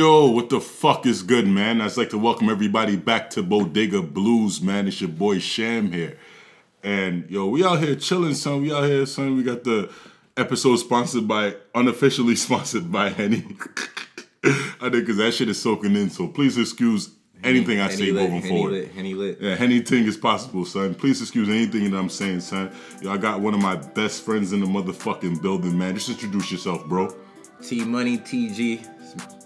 Yo, what the fuck is good, man? I'd like to welcome everybody back to Bodega Blues, man. It's your boy Sham here. And yo, we out here chilling, son. We out here, son. We got the episode sponsored by, unofficially sponsored by Henny. I think because that shit is soaking in. So please excuse anything I Henny say lit, moving Henny forward. lit, Henny lit. Yeah, anything is possible, son. Please excuse anything that I'm saying, son. Yo, I got one of my best friends in the motherfucking building, man. Just introduce yourself, bro. T Money TG.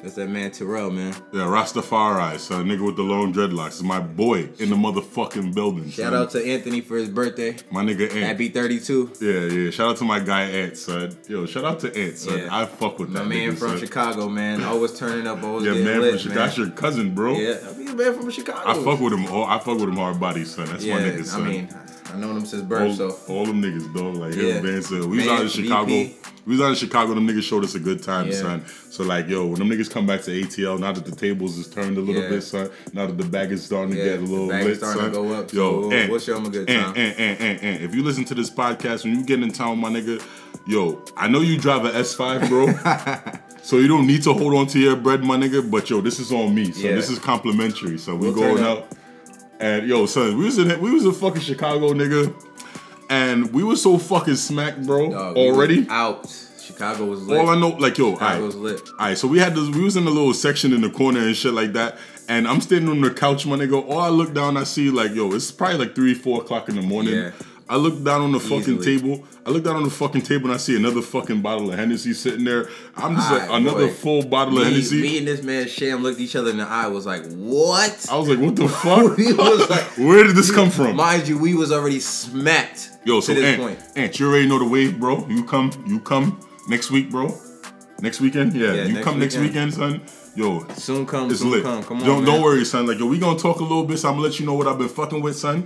That's that man Terrell, man. Yeah, Rastafari, son. Nigga with the long dreadlocks. Is my boy in the motherfucking building. Shout son. out to Anthony for his birthday. my nigga Ant. Happy 32. Yeah, yeah. Shout out to my guy Ant, son. Yo, shout out to Ant, son. Yeah. I fuck with My that man nigga, from son. Chicago, man. Always turning up, always Yeah, man lit, from Chicago. That's your cousin, bro. Yeah, I mean, a man from Chicago. I fuck with him. Oh, I fuck with him hard body, son. That's yeah, my nigga, son. I mean, I know them since all, birth, so. all them niggas, dog. Like, Yeah. yeah, man. So we was out in Chicago. VP. We was out in Chicago. Them niggas showed us a good time, Yeah. son. So like, yo, when them niggas come back to ATL, now that the tables is turned a little Yeah. bit, son. Now that the bag is starting to get a little the bag is lit, starting son. to go up, Yo, so Ant, wish y'all a good time. Ant, Ant, Ant, Ant. If you listen to this podcast, when you get in town, my nigga, yo, I know you drive an S5, bro. So you don't need to hold on to your bread, my nigga. But yo, this is on me. So Yeah. this is complimentary. So we We'll going out. And yo, son, we was in we was in fucking Chicago, nigga. And we was so fucking smacked, bro. Dog, we already. Out. Chicago was lit. All I know, like yo, Chicago was lit. Alright, so we had this, we was in a little section in the corner and shit like that. And I'm standing on the couch, my nigga. All I look down, I see like, yo, it's probably like three, four o'clock in the morning. Yeah. I look down on the fucking table. I look down on the fucking table and I see another fucking bottle of Hennessy sitting there. I'm just like Aight, another boy. full bottle of Hennessy. me and this man Sham looked each other in the eye. Was like, what? I was like, what the fuck? We was like- Where did this come from? Mind you, we was already smacked. Yo, so to this Ant, point. Ant, you already know the wave, bro. You come, you come next week, bro. Next weekend, yeah. Yeah, you next come next weekend. weekend, son. Yo, Soon come, it's soon lit. come. Come on, don't man. don't worry, son. Like yo, we gonna talk a little bit. So I'm gonna let you know what I've been fucking with, son.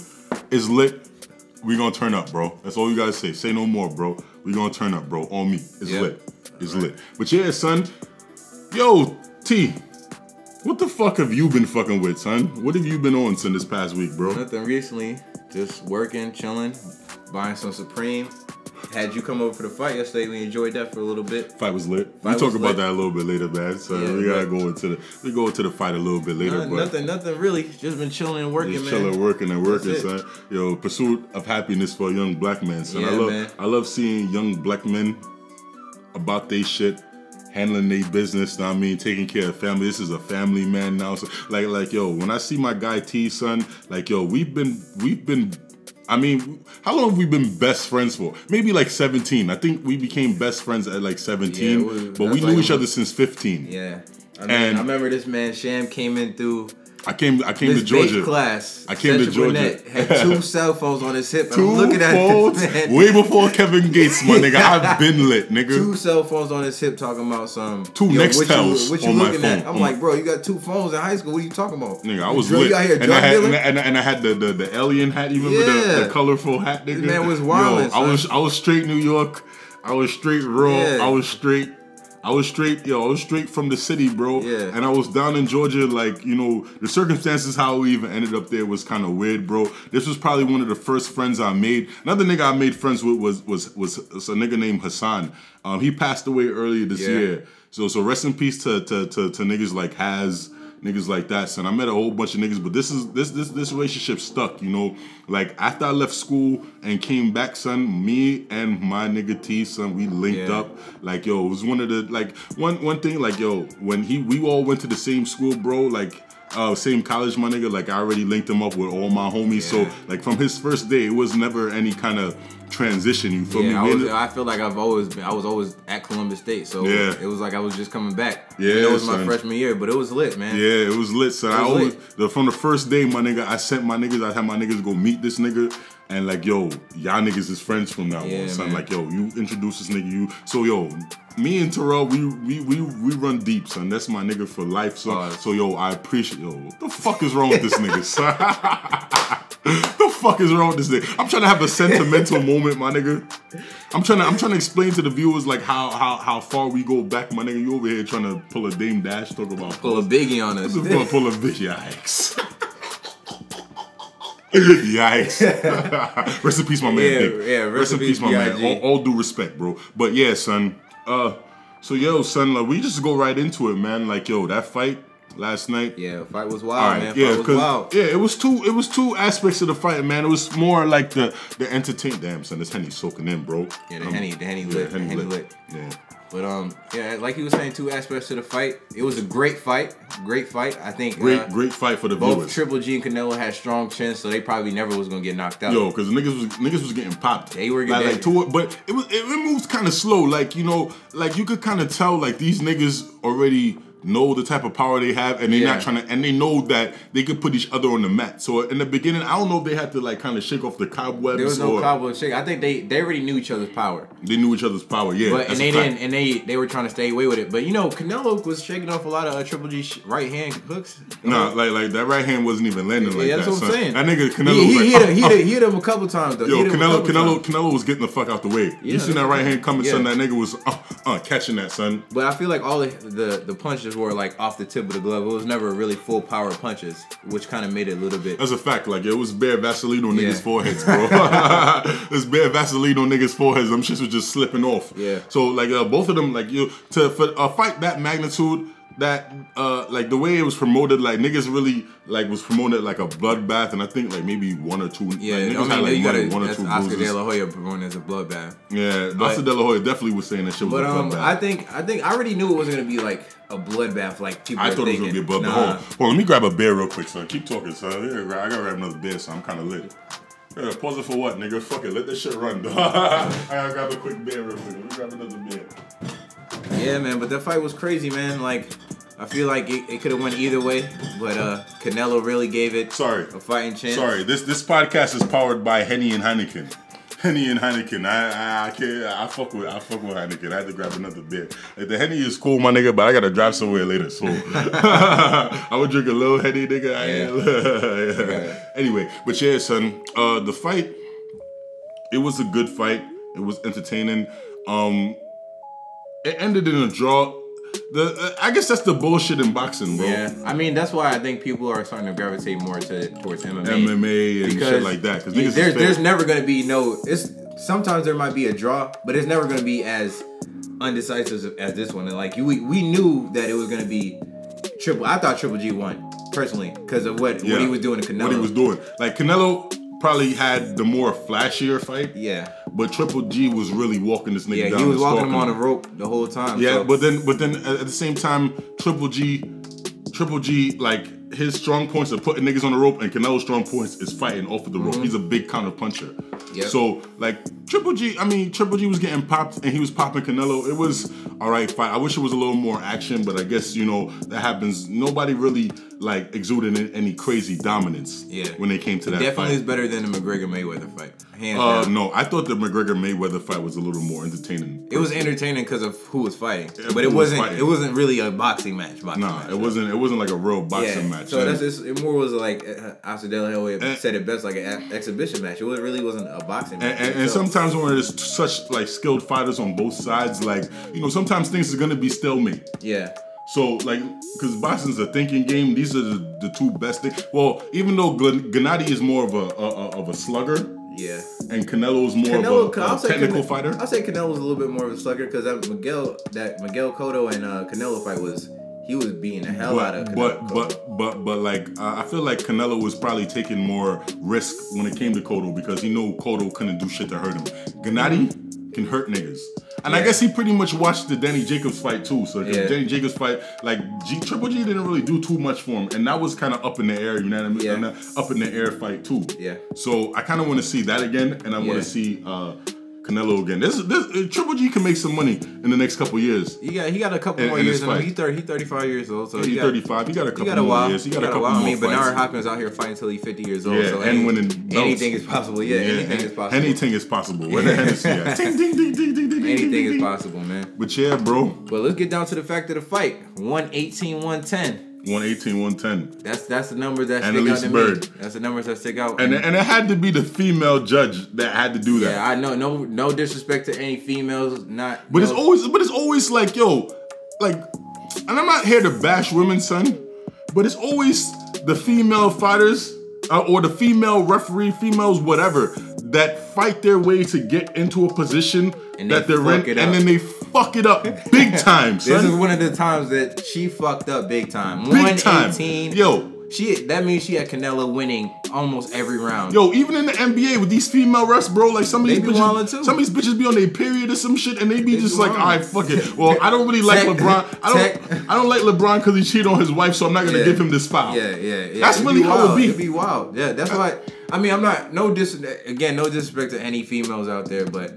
It's lit. We gonna turn up, bro. That's all you gotta say. Say no more, bro. We gonna turn up, bro. On me. It's Yeah. lit. It's lit. But yeah, son. Yo, T. What the fuck have you been fucking with, son? What have you been on since this past week, bro? Nothing recently. Just working, chilling, buying some Supreme. Had you come over for the fight yesterday? We enjoyed that for a little bit. Fight was lit. we talk about lit. that a little bit later, man. So Yeah, we gotta but- go into the we go into the fight a little bit later, but nothing, nothing really. Just been chilling and working, just man. chilling, working and working, That's son. Yo, pursuit of happiness for a young black man, son. I love man. I love seeing young black men about they shit. Handling their business, know what I mean, taking care of family. This is a family man now. So like, like, yo, when I see my guy T, son, like, yo, we've been, we've been, I mean, how long have we been best friends for? Maybe like 17. I think we became best friends at like 17, Yeah, we- but we knew like each other since 15. Yeah. I, mean, And- I remember this man Sham came in through I came, I came this to Georgia. class. I came to Georgia. Burnett had two cell phones on his hip. Two I'm looking at phones, this man. way before Kevin Gates, my nigga. I've been lit, nigga. Two cell phones on his hip talking about some Two yo, what you, what you on my looking at? phone. I'm On like, mm. bro, you got two phones in high school. What are you talking about? Nigga, I was Drug- lit. You out here and, I had, and, I, and I- and I had the, the, the alien hat. You remember the, Yeah. the colorful hat, nigga? This man was Yo, wildin', I was. I was straight New York. I was straight raw. Yeah. I was straight. I was straight, yo, I was straight from the city, bro. Yeah. And I was down in Georgia, like, you know, the circumstances how we even ended up there was kind of weird, bro. This was probably one of the first friends I made. Another nigga I made friends with was was was, was a nigga named Hassan. Um, he passed away earlier this Yeah. year. So so rest in peace to to to, to niggas like Has, niggas like that, son. I met a whole bunch of niggas, but this is this this this relationship stuck, you know. Like after I left school and came back, son, me and my nigga T, son, we linked Yeah. up. Like yo, it was one of the like one one thing, like yo, when he we all went to the same school, bro, like uh, same college, my nigga. Like I already linked him up with all my homies. So like from his first day, it was never any kind of transition. You feel Yeah, me? We was, I feel like I've always been. I was always at Columbus State, so Yeah. it was like I was just coming back. Yeah, it was my freshman year, but it was lit, man. Yeah, it was lit. So I always lit. the, from the first day, my nigga, I sent my niggas. I had my niggas go meet this nigga, and like, yo, y'all niggas is friends from now Yeah, on, son. man. Like, yo, you introduce this nigga, you. So yo, me and Terrell, we we we we run deep, son. That's my nigga for life, son. So yo, I appreciate yo. What the fuck is wrong with this nigga, son? the fuck is wrong with this nigga? I'm trying to have a sentimental moment, my nigga. I'm trying to I'm trying to explain to the viewers like how how how far we go back, my nigga. You over here trying to pull a Dame Dash, talk about Pull a biggie on us. Pull, a bitch. Yikes. Yikes. rest in peace, my man. Yeah, Big. yeah, Rest, in peace, my man. All, all due respect, bro. But yeah, son. Uh, So yo, son, like we just go right into it, man. Like yo, that fight last night. Yeah, fight was wild, right, man. yeah, fight was wild. yeah, it was two. It was two aspects of the fight, man. It was more like the the entertain. Damn, son, this henny soaking in, bro. Yeah, the Um, henny, the henny yeah, lit, the henny lit. Yeah. But um, yeah, like he was saying, two aspects to the fight. It was a great fight, great fight. I think Great, uh, great fight for the both viewers. Triple G and Canelo had strong chins, so they probably never was gonna get knocked out. Yo, because niggas was niggas was getting popped. They were getting- like to it, but it was it, it moves kind of slow. Like you know, like you could kind of tell like these niggas already know the type of power they have, and they're Yeah. not trying to, and they know that they could put each other on the mat. So in the beginning, I don't know if they had to like kind of shake off the cobwebs there was no or cowboy shake. I think they they already knew each other's power, they knew each other's power. Yeah, but and they didn't, and they they were trying to stay away with it. But you know, Canelo was shaking off a lot of uh, Triple G sh- right hand hooks. Nah, like like that right hand wasn't even landing like yeah, that. that's what I'm son. saying. That nigga Canelo he, he, was hit like, him, he, uh, uh. hit, hit him a couple times though. Yo, hit him Canelo, Canelo, times. Canelo was getting the fuck out the way. Yeah, you seen that right hand coming, son? That nigga was uh, uh, catching that, son. But I feel like all the, the the punches were like off the tip of the glove. It was never really full power punches, which kind of made it a little bit. That's a fact. Like it was bare Vaseline on Yeah. niggas' foreheads, bro. There's bare Vaseline on niggas' foreheads. Them shits was just slipping off. Yeah. So like uh, both of them, like you to for a fight that magnitude, that uh like the way it was promoted, like niggas really like was promoted like a bloodbath, and I think like maybe one or two. Yeah, like, I niggas mean, had, like, you gotta. one or two Oscar bruises. De La Hoya promoting as a bloodbath. Yeah, But- Oscar De La Hoya definitely was saying that shit was But a um. I think I think I already knew it wasn't gonna be like a bloodbath like people. I thought it was gonna be a thinking. blood. Nah. Hold, on. hold on, let me grab a beer real quick, son. Keep talking, son. I gotta grab another beer, so I'm kind of lit. Yeah, pause it for what, nigga? Fuck it, let this shit run. dog. I gotta grab a quick beer real quick. Let me grab another beer. Yeah, man, but that fight was crazy, man. Like, I feel like it, it could have went either way, but uh, Canelo really gave it Sorry, a fighting chance. sorry. This this podcast is powered by Henny and Heineken. Henny and Heineken. I, I I can't. I fuck with I fuck with Heineken. I had to grab another beer. Like, the Henny is cool, my nigga, but I gotta drive somewhere later, so I would drink a little Henny, nigga. Ain't- Yeah. Anyway, but yeah, son. Uh, the fight. It was a good fight. It was entertaining. Um, it ended in a draw. The uh, I guess that's the bullshit in boxing, bro. Yeah, I mean that's why I think people are starting to gravitate more to towards MMA. MMA and shit like that. Because there's there's never gonna be no. It's sometimes there might be a draw, but it's never gonna be as undecisive as, as this one. And like we we knew that it was gonna be triple. I thought Triple G won personally because of what Yeah. what he was doing to Canelo. what he was doing. Like Canelo probably had the more flashier fight, Yeah, but Triple G was really walking this nigga yeah, down. he was walking him on a rope the whole time. Yeah, so- but then but then at the same time, Triple G, Triple G like his strong points are putting niggas on the rope, and Canelo's strong points is fighting off of the rope. He's a big counter puncher. Mm-hmm. Yep. So like Triple G, I mean Triple G was getting popped, and he was popping Canelo. It was all right fight. I wish it was a little more action, but I guess you know that happens. Nobody really like exuding any- crazy dominance. Yeah. When they came to that definitely fight. is better than the McGregor Mayweather fight. Hands Uh, down. no, I thought the McGregor Mayweather fight was a little more entertaining. It was entertaining because of who was fighting, Yeah, but it was wasn't. It wasn't really a boxing match. Boxing Nah, match, it wasn't. It wasn't like a real boxing yeah. match. So And- that's just, it more was like uh, Oscar De La Hoya And- said it best, like an exhibition match. It really wasn't a boxing match. And, and, and sometimes when there's such like skilled fighters on both sides, like you know, sometimes things are gonna be stalemate. yeah, So like, because boxing's a thinking game. These are the, the two best things. Well, even though Glen- Gennady is more of a, a, a of a slugger, yeah. and Canelo's more Canelo, of a, a technical fighter. I'll say Canelo was a little bit more of a slugger because that Miguel, that Miguel Cotto and uh, Canelo fight was he was beating the hell out of But Canelo. but Cotto. but but but like uh, I feel like Canelo was probably taking more risk when it came to Cotto because he knew Cotto couldn't do shit to hurt him. Gennady can hurt niggas. And I guess he pretty much watched the Danny Jacobs fight too. So Yeah. Danny Jacobs fight, like G, Triple G didn't really do too much for him, and that was kind of up in the air. You know what I mean? Yeah. Up in the air fight too. Yeah. So I kind of want to see that again, and I want Yeah. to see uh, Canelo again. This, this uh, Triple G can make some money in the next couple years. he got he got a couple in- more in years. this in him. He's thirty. He's thirty five years old. So He's he 35. He got a couple He got a more while. years. He got, a couple while. more I mean. Bernard Hopkins out here fighting until he's fifty years old. Yeah, so and any- winning belts. anything is possible. Yeah, anything is possible. Anything is possible. Where the Hennessy at? Ding, ding, ding, ding, ding, ding, Anything is possible, man. But yeah, bro. But let's get down to the fact of the fight. 118, 110. 118, 110. That's that's the numbers that stick Annalise out to Bird. me. That's the numbers that stick out. And, and it had to be the female judge that had to do that. yeah, I know. No, no disrespect to any females. Not. But it's always but it's always like, yo, like and I'm not here to bash women, son, but it's always the female fighters uh, or the female referee, females, whatever, that fight their way to get into a position And that they're in, and then they fuck it up big time, This is one of the times that she fucked up big time. Big time. Yo, She that means she had Canelo winning almost every round. Yo, even in the NBA with these female refs, bro, like some of these bitches, some of these bitches be on their period or some shit, and they be They just like, all right, fuck it. Well, I don't really like LeBron. I don't, I don't like LeBron because he cheated on his wife, so I'm not gonna Yeah. give him this foul. Yeah, yeah, yeah. That's It'd really how it be. It'd be wild. Yeah, that's uh, why. I mean, I'm not no dis. Again, no disrespect to any females out there, but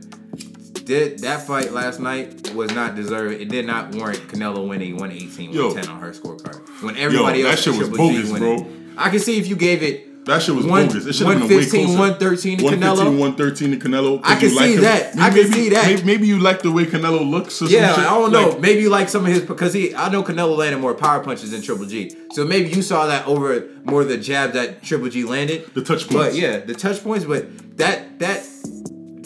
did that fight last night was not deserved. It did not warrant Canelo winning 118, Yo. 110 on her scorecard. When everybody that else shit was Triple G bogus, winning. bro. I can see if you gave it. That shit was One- bogus. It should have been way 115, closer. 113 to 115, Canelo. 113 to Canelo. I can like see him. that. I can Maybe- see that. Maybe, maybe you like the way Canelo looks or Yeah. I don't know. Like, maybe you like some of his because he. I know Canelo landed more power punches than Triple G. So maybe you saw that over more of the jab that Triple G landed. The touch points. But yeah, the touch points. But that that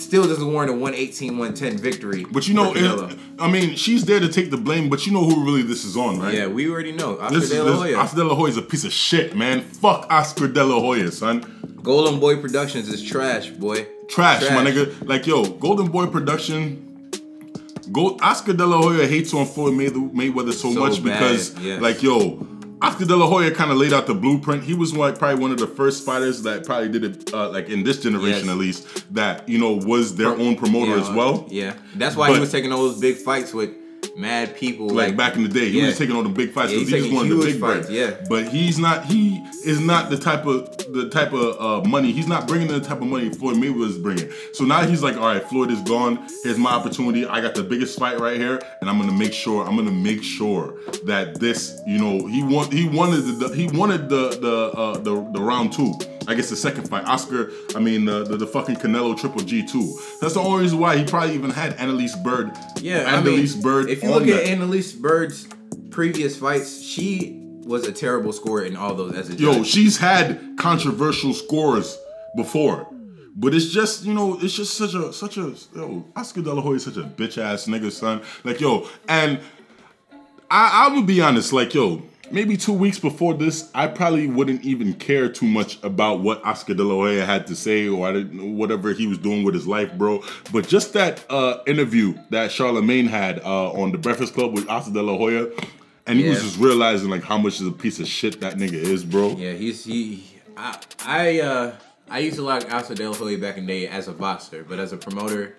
still doesn't warrant a 118, 110 victory. But you know, it, I mean, she's there to take the blame, but you know who really this is on, right? yeah, we already know. Oscar This, De La Hoya. Oscar De La Hoya is a piece of shit, man. Fuck Oscar De La Hoya, son. Golden Boy Productions is trash, boy. Trash, my nigga. Like, yo, Golden Boy production. Go, Oscar De La Hoya hates on Floyd Mayweather, Mayweather so, So much bad, because, yes. like, yo, Oscar De La Hoya kind of laid out the blueprint. He was like probably one of the first fighters that probably did it, uh, like in this generation Yes. at least, that you know was their own promoter Yeah, as well. Yeah, that's why But- he was taking all those big fights with mad people. like, Like, back in the day. He Yeah. was taking on the big fights because he's he just wanted the big fights, yeah. But he's not. He is not the type of the type of uh, money. He's not bringing the type of money Floyd Mayweather is bringing. So now he's like, all right, Floyd is gone. Here's my opportunity. I got the biggest fight right here, and I'm gonna make sure. I'm gonna make sure that this, you know, he want he wanted the he wanted the the uh, the, the round two. I guess the second fight, Oscar. I mean, the, the the fucking Canelo Triple G two. That's the only reason why he probably even had Annalise Bird. Yeah, I mean, Annalise Bird. If you look at. Annalise Bird's previous fights, she was a terrible scorer in all those as a Yo, she's had controversial scores before. But it's just, you know, it's just such a such a yo, Oscar De La Hoya is such a bitch ass nigga, son. Like, yo, and I I would be honest, like, yo, maybe two weeks before this, I probably wouldn't even care too much about what Oscar De La Hoya had to say or I didn't, whatever he was doing with his life, bro. But just that uh, interview that Charlemagne had uh, on the Breakfast Club with Oscar De La Hoya, and he was just realizing like how much of a piece of shit that nigga is, bro. yeah, he's he. I I uh I used to like Oscar De La Hoya back in the day as a boxer, but as a promoter,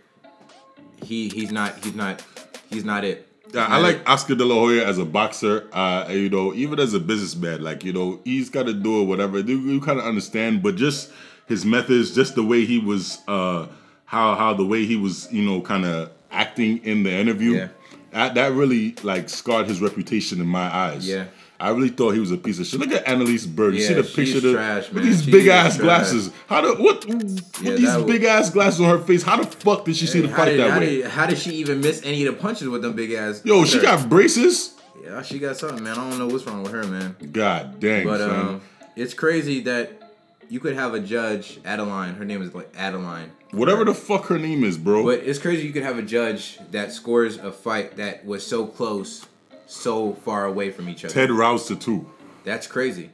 he he's not he's not he's not it. Yeah, I like Oscar De La Hoya as a boxer. Uh, you know, even as a businessman, like you know, he's got to do it, whatever. You, kind of understand, but just his methods, just the way he was, uh, how how the way he was, you know, kind of acting in the interview. Yeah. That, that really like scarred his reputation in my eyes. Yeah. I really thought he was a piece of shit. Look at Annalise Bird. You see Yeah, the picture she's of trash, with these She big ass trash. glasses. How do what Yeah, these that was- big ass glasses on her face? How the fuck did she see the fight did, that how way? Did, how did she even miss any of the punches with them big ass? Yo, she got braces. yeah, she got something, man. I don't know what's wrong with her, man. God dang, But son. um, it's crazy that you could have a judge, Adeline. Her name is like Adeline. Whatever the fuck her name is, bro. But it's crazy you could have a judge that scores a fight that was so close, so far away from each other. Ted Rouster too. That's crazy.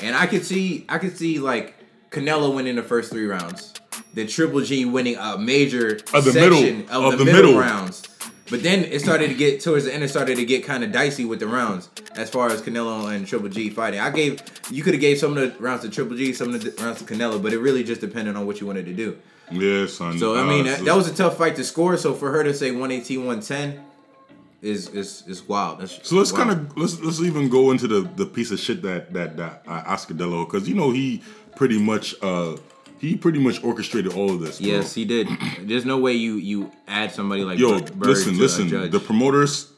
And I could see, I could see like Canelo winning the first three rounds, then Triple G winning a major Of the section middle- of, of the, the middle, middle. rounds. But then it started to get towards the end. It started to get kind of dicey with the rounds as far as Canelo and Triple G fighting. I gave you could have gave some of the rounds to Triple G, some of the rounds to Canelo, but it really just depended on what you wanted to do. Yeah, son. So I mean, that, that was a tough fight to score. So for her to say 118, 110 is is is wild. That's, So let's kind of let's let's even go into the the piece of shit that that that uh, Oscar De La because you know he pretty much uh he pretty much orchestrated all of this. Bro. Yes, he did. There's no way you you add somebody like Yo, Bird listen, to listen. The promoters,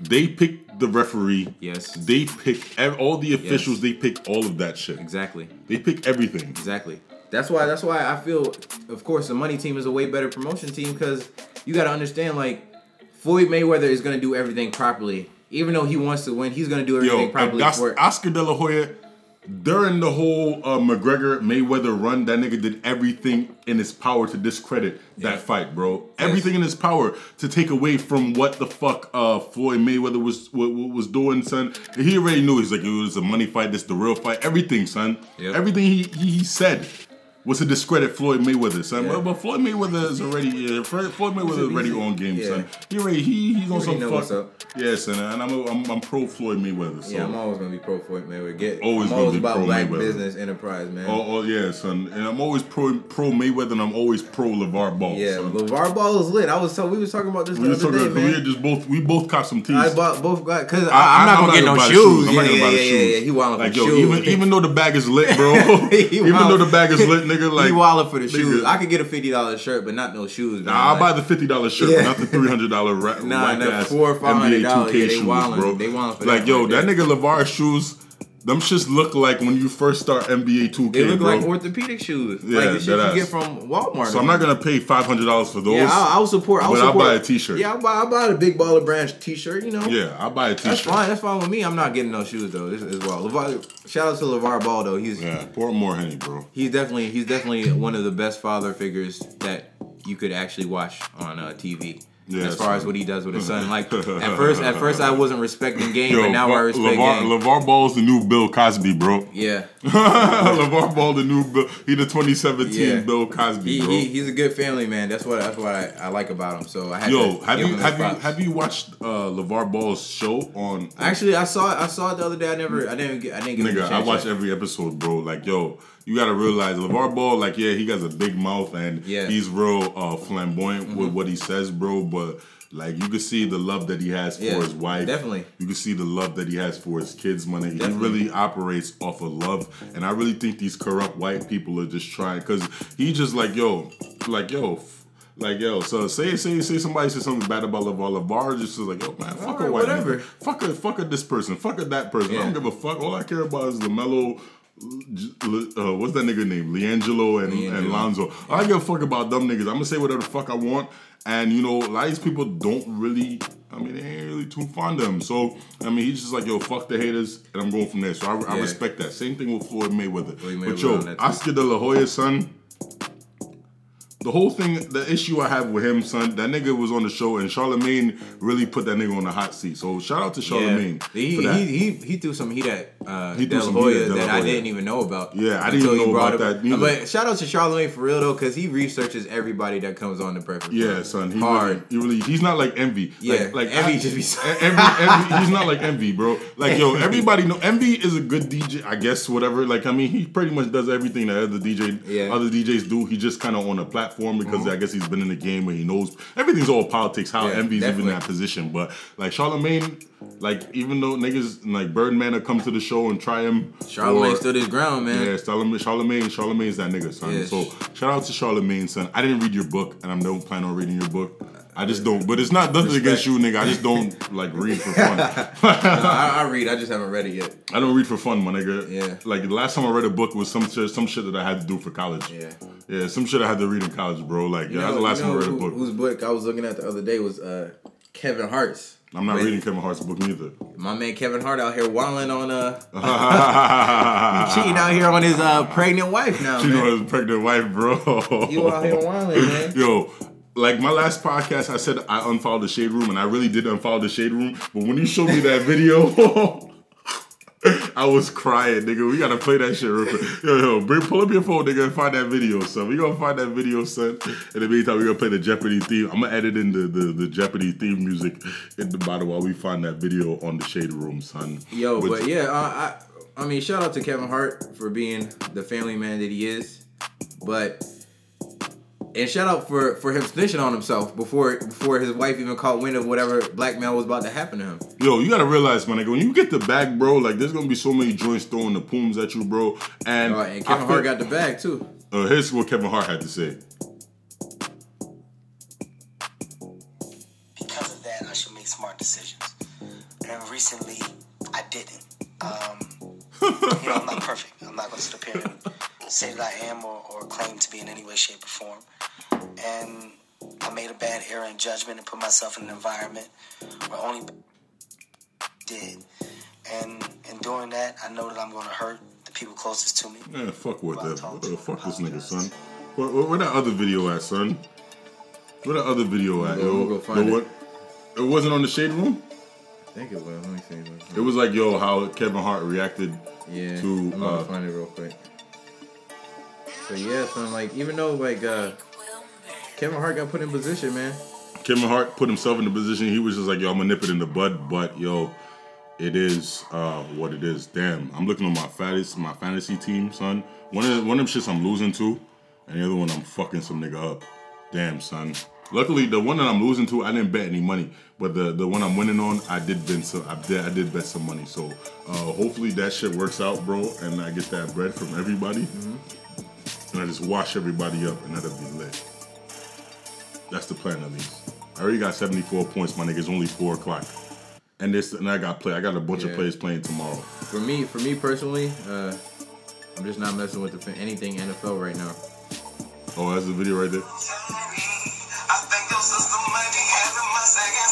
they pick the referee. Yes. They pick ev- all the officials. They pick all of that shit. exactly, They pick everything. exactly. That's why. That's why I feel. Of course, the money team is a way better promotion team because you got to understand. Like Floyd Mayweather is gonna do everything properly. Even though he wants to win, he's gonna do everything Yo, properly that's. Oscar De La Hoya. During the whole uh, McGregor Mayweather run, that nigga did everything in his power to discredit Yeah. that fight, bro. Everything in his power to take away from what the fuck uh, Floyd Mayweather was wa- wa- was doing, son. He already knew. He's like, it was a money fight. This the real fight. Everything, son. Yep. Everything he, he he said. Was to discredit Floyd Mayweather, son. Yeah. But, but Floyd Mayweather is already yeah, Floyd Mayweather is already he's- on game, yeah. son. He already he he's on some fuck. Yeah, son, and I'm I'm, I'm pro Floyd Mayweather. So. Yeah, I'm always gonna be pro Floyd Mayweather. Get Always I'm gonna always be about pro black Mayweather. business enterprise, man. Oh, oh yeah, son, and I'm always pro pro Mayweather, and I'm always pro LaVar Ball. yeah, son. LaVar Ball is lit. I was so we was talking about this we the just other talking, day, we man. had just both we both caught some teeth. I bought both got because I'm not I'm gonna get no shoes. I'm not Yeah, gonna yeah, yeah, shoes. yeah, He wilding Like yo, shoes. even even though the bag is lit, bro. Even though the bag is lit, nigga, like he wilding for the shoes. I could get a fifty dollars shirt, but not no shoes. Man. Nah, I'll Like, buy the fifty dollars shirt, Yeah. not the three hundred dollar ra- Nah, whack ass four or five hundred dollars, yeah, they wildin'. bro. They wildin' for like that yo, right that nigga LaVar shoes, them shits look like when you first start NBA 2K. They look bro. like orthopedic shoes. Yeah, like the shit you deadass. get from Walmart. so I'm not gonna pay five hundred dollars for those. Yeah, I'll, I'll support. I'll but I'll support. buy a t-shirt. Yeah, I'll buy. I'll buy the Big Baller Brand T-shirt. You know. yeah, I'll buy a t-shirt. That's fine. That's fine with me. I'm not getting no shoes though. This is well. LaVar, shout out to LaVar Ball though. He's Yeah, pour more henny, bro. he's definitely he's definitely one of the best father figures that you could actually watch on uh, TV. Yeah, as far as what he does with his son, like at first, at first I wasn't respecting game, but now I respect LaVar, game. LaVar Ball's the new Bill Cosby, bro. yeah, LaVar Ball, the new Bill. He the 2017 Yeah. Bill Cosby, he, bro. he he's a good family man. That's what that's what I, I like about him. So I had Yo, have you have those you have you watched uh, LaVar Ball's show on? Actually, I saw it. I saw it the other day. I never. I didn't. Get, I didn't get Nigga, a chance I watch yet. every episode, bro. Like, yo, you gotta realize LaVar Ball, like, yeah, he has a big mouth and Yeah. he's real uh, flamboyant with what he says, bro. But like, you can see the love that he has for Yeah, his wife. definitely. You can see the love that he has for his kids, money. Definitely. He really operates off of love, and I really think these corrupt white people are just trying because he just like, yo, like, yo. Like yo, so say say say somebody says something bad about LaVar. LaVar just is like, yo man, fuck a Alright, white whatever. Fuck a fuck a this person. Fuck a that person. I don't give a fuck. All I care about is LaMelo. Uh, what's that nigga name? LiAngelo and, and. Lonzo. I don't give a fuck about them niggas. I'm gonna say whatever the fuck I want. And you know, a lot of these people don't really. I mean, they ain't really too fond of him. So I mean, he's just like, yo, fuck the haters, and I'm going from there. So I, I Yeah. respect that. Same thing with Floyd Mayweather. Floyd but yo. Oscar De La Hoya, son. The whole thing, the issue I have with him, son, that nigga was on the show, and Charlemagne really put that nigga on the hot seat. So shout out to Charlemagne He, he, he, he threw some heat at uh, He threw De La some heat Hoya that I didn't even know about. Yeah, I didn't even know about that neither. But shout out to Charlemagne for real though, because he researches everybody that comes on the perfect. Yeah, son. He hard. Really, he really, he's not like envy. Yeah, like, like Envy I- just be so- envy, envy. He's not like envy, bro. Like yo, everybody know envy is a good DJ. I guess whatever. Like I mean, he pretty much does everything that other DJ, Yeah. Other DJs do. He just kind of on a platform because mm-hmm. I guess he's been in the game where he knows everything's all politics. How Yeah, envy's even in that position, but like Charlemagne, like even though niggas like Birdman will come to the show and try him, Charlemagne or- stood his ground, man. yeah, Charlemagne, Charlemagne, Charlemagne's that nigga, son. Yeah. So shout out to Charlemagne, son. I didn't read your book, and I don't plan on reading your book. I just don't. But it's not nothing against you, nigga. I just don't like read for fun. I, I read. I just haven't read it yet. I don't read for fun, my nigga. Yeah. Like the last time I read a book was some shit, some shit that I had to do for college. Yeah. Yeah, some shit I had to read in college, bro. Like, yeah, You that's the last you time I know read a book. Whose book I was looking at the other day was uh, Kevin Hart's. I'm not Wait. reading Kevin Hart's book neither. My man Kevin Hart out here wilding on uh cheating out here on his uh pregnant wife now. Man. know his pregnant wife, bro. You out here wilding, man. Yo, like my last podcast, I said I unfollowed the shade room, and I really did unfollow the shade room. But when you showed me that video, I was crying, nigga. We gotta play that shit real quick. Yo, yo, bring pull up your phone, nigga, and find that video, son. We gonna find that video, son. In the meantime, we gonna play the Jeopardy theme. I'm gonna edit in the, the, the Jeopardy theme music in the bottom while we find that video on the shade room, son. Yo, Which- but yeah, uh, I I mean, shout out to Kevin Hart for being the family man that he is, but and shout out for for him snitching on himself before before his wife even caught wind of whatever blackmail was about to happen to him. Yo, you gotta realize, my nigga, when you get the bag, bro, like there's gonna be so many joints throwing the pooms at you, bro. And, Uh, and I Kevin feel- Hart got the bag too. Uh, here's what Kevin Hart had to say. because of that, I should make smart decisions. And recently, I didn't. Um, you know, I'm not perfect. I'm not going to sit up here and say that I am or, or claim to be in any way, shape, or form. And I made a bad error in judgment and put myself in an environment where only did. And in doing that, I know that I'm going to hurt the people closest to me. Man, fuck with that. What the fuck this nigga, son? Where, where, where that other video at, son? Where that other video at, We'll yo? go- we'll go find The it. what? It wasn't on the shade room. I think it was. Let me see. It was like, yo, how Kevin Hart reacted. Yeah, to, I'm gonna uh, find it real quick. So yeah, son. Like even though like uh, Kevin Hart got put in position, man. Kevin Hart put himself in the position. He was just like, yo, I'm gonna nip it in the bud. But yo, it is uh, what it is. Damn, I'm looking at my fantasy, my fantasy team, son. One of one of them shits I'm losing to, and the other one I'm fucking some nigga up. Damn, son. Luckily, the one that I'm losing to, I didn't bet any money. But the the one I'm winning on, I did bet some. I did I did bet some money. So uh, hopefully that shit works out, bro, and I get that bread from everybody, and I just wash everybody up, and that'll be lit. That's the plan at least. I already got 74 points, my nigga. It's only four o'clock. And this and I got play. I got a bunch of Yeah. plays playing tomorrow. For me, for me personally, uh, I'm just not messing with the, anything NFL right now. Oh, that's the video right there. I think your sister might be having my second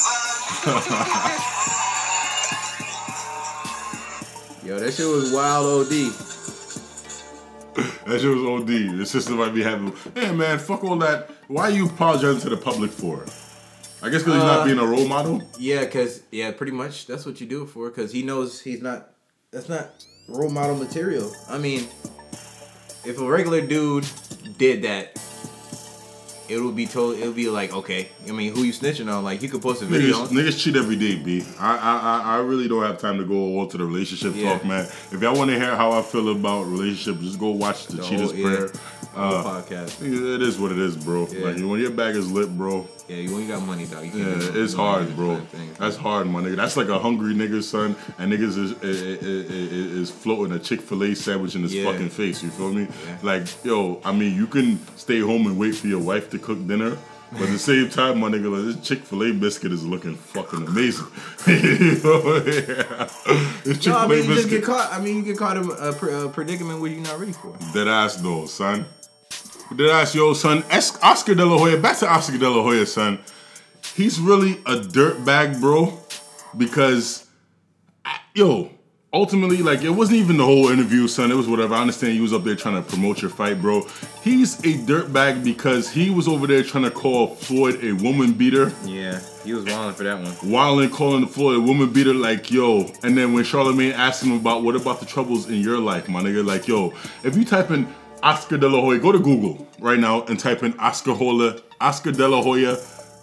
son. Yo, that shit was wild OD. That shit was OD. The sister might be having. Hey man, fuck all that. Why are you apologizing to the public for? I guess because he's not Uh, being a role model. Yeah, cause yeah, pretty much that's what you do it for. Cause he knows he's not. That's not role model material. I mean, if a regular dude did that, it would be told. It would be like, okay. I mean, who you snitching on? Like, you could post a video. Niggas, niggas cheat every day, B. I, I, I- I really don't have time to go all to the relationship Yeah. talk, man. If y'all want to hear how I feel about relationships, just go watch the, The Cheetah's whole- yeah. Prayer. whole Uh, podcast. it is what it is, bro. Yeah. Like when your bag is lit, bro. Yeah, you when you got money, dog. You can't Yeah, it's hard, bro. things. That's hard, my nigga. That's like a hungry nigga, son, and niggas is is, is, is floating a Chick Fil A sandwich in his Yeah. fucking face. You feel me? Yeah. Like, yo, I mean, you can stay home and wait for your wife to cook dinner. But at the same time, my nigga, like this Chick Fil A biscuit is looking fucking amazing. you know? yeah. This Chick No, I Fil A mean, you just get caught. I mean, you get caught in a, a predicament where you're not ready for. dead ass though, son. Dead ass, yo, son. Oscar De La Hoya. Back to Oscar De La Hoya, son. He's really a dirtbag, bro. Because, yo, ultimately, like, it wasn't even the whole interview, son. It was whatever. I understand you was up there trying to promote your fight, bro. He's a dirtbag because he was over there trying to call Floyd a woman beater. Yeah, he was wilding for that one. Wildin calling Floyd a woman beater, like, yo. And then when Charlemagne asked him about what about the troubles in your life, my nigga, like, yo, if you type in Oscar De La Hoya, go to Google right now and type in Oscar Hola, Oscar De La Hoya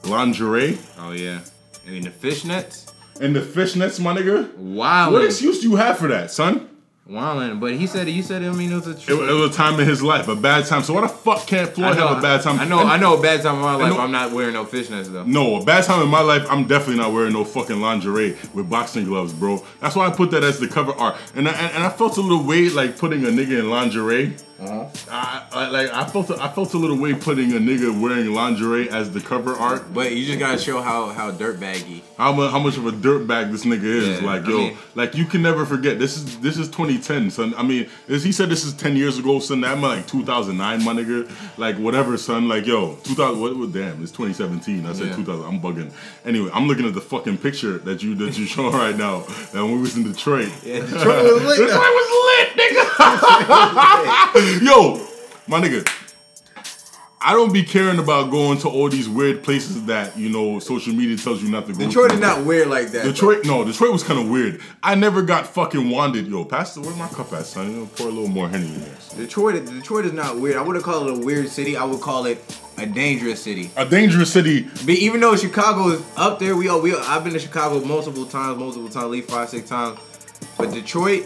lingerie Oh yeah, I mean the fishnets. and the fishnets, my nigga. Wilding. What excuse do you have for that, son? Wilding, but he said you said I mean it was a It, it was a time in his life, a bad time. So why the fuck can't Floyd have a bad time? I know, And- I know a bad time in my life. know- I'm not wearing no fishnets though. No, a bad time in my life, I'm definitely not wearing no fucking lingerie with boxing gloves, bro. That's why I put that as the cover art. And I, and, and I felt a little weird like putting a nigga in lingerie. Uh-huh. I, I like I felt a, I felt a little weird putting a nigga wearing lingerie as the cover art. But you just gotta show how how dirtbaggy. How much how much of a dirtbag this nigga is? Yeah, like I yo, mean- like you can never forget. This is this is 2010, son. I mean, he said this is 10 years ago, son. That might like 2009, my nigga. Like whatever, son. Like yo, 2000. What? what damn, it's 2017. I said Yeah. 2000. I'm bugging. Anyway, I'm looking at the fucking picture that you that you showing right now. And we was in Detroit. Yeah, Detroit was lit. Detroit was lit, nigga. yo, my nigga. I don't be caring about going to all these weird places that you know social media tells you not to go. Detroit to. is not weird like that. Detroit, no, Detroit was kind of weird. I never got fucking wanded. Yo, Pastor, where my cup at, son? You know, pour a little more Henny in there. son. Detroit, Detroit is not weird. I wouldn't call it a weird city. I would call it a dangerous city. A dangerous city. But even though Chicago is up there, we all we all, I've been to Chicago multiple times, multiple times, at least five, six times. But Detroit